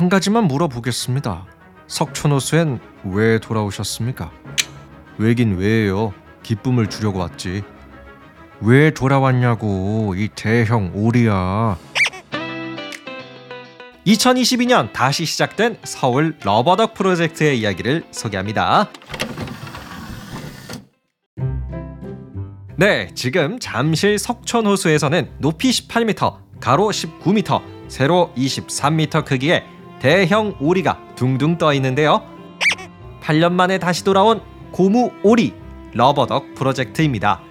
한 가지만 물어보겠습니다. 석촌호수엔 왜 돌아오셨습니까? 왜긴 왜요? 기쁨을 주려고 왔지. 왜 돌아왔냐고 이 대형 오리야. 2022년 다시 시작된 서울 러버덕 프로젝트의 이야기를 소개합니다. 네, 지금 잠실 석촌호수에서는 높이 18m, 가로 19m, 세로 23m 크기의 대형 오리가 둥둥 떠 있는데요. 8년 만에 다시 돌아온 고무 오리 러버덕 프로젝트입니다.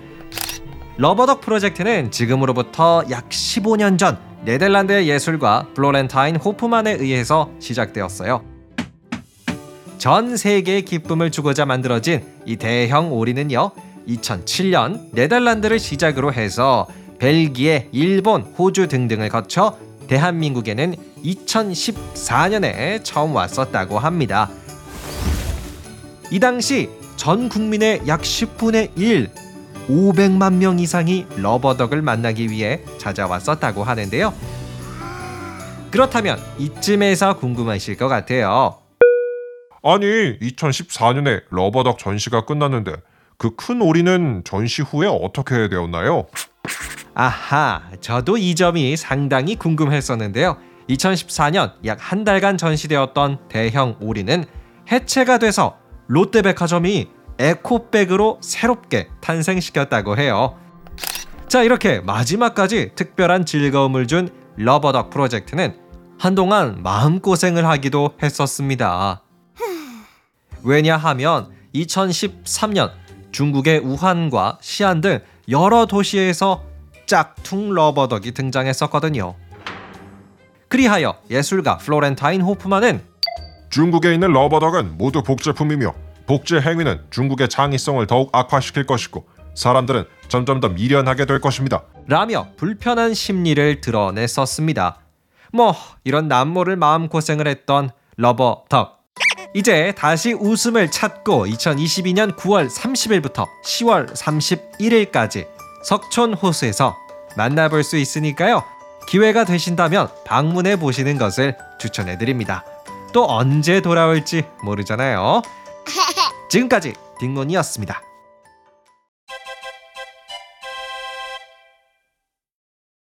러버덕 프로젝트는 지금으로부터 약 15년 전 네덜란드의 예술가 플로렌타인 호프만에 의해서 시작되었어요. 전 세계에 기쁨을 주고자 만들어진 이 대형 오리는요. 2007년 네덜란드를 시작으로 해서 벨기에, 일본, 호주 등등을 거쳐 대한민국에는 2014년에 처음 왔었다고 합니다. 이 당시 전 국민의 약 10분의 1, 500만 명 이상이 러버덕을 만나기 위해 찾아왔었다고 하는데요. 그렇다면 이쯤에서 궁금하실 것 같아요. 아니 2014년에 러버덕 전시가 끝났는데 그 큰 오리는 전시 후에 어떻게 되었나요? 아하, 저도 이 점이 상당히 궁금했었는데요. 2014년 약 한 달간 전시되었던 대형 오리는 해체가 돼서 롯데백화점이 에코백으로 새롭게 탄생시켰다고 해요. 자, 이렇게 마지막까지 특별한 즐거움을 준 러버덕 프로젝트는 한동안 마음고생을 하기도 했었습니다. 왜냐하면 2013년 중국의 우한과 시안 등 여러 도시에서 짝퉁 러버덕이 등장했었거든요. 그리하여 예술가 플로렌타인 호프만은 중국에 있는 러버덕은 모두 복제품이며 복제 행위는 중국의 창의성을 더욱 악화시킬 것이고 사람들은 점점 더 미련하게 될 것입니다. 라며 불편한 심기를 드러냈었습니다. 뭐 이런 남모를 마음고생을 했던 러버덕 이제 다시 웃음을 찾고 2022년 9월 30일부터 10월 31일까지 석촌 호수에서 만나볼 수 있으니까요. 기회가 되신다면 방문해 보시는 것을 추천해 드립니다. 또 언제 돌아올지 모르잖아요. 지금까지 딩몬이었습니다.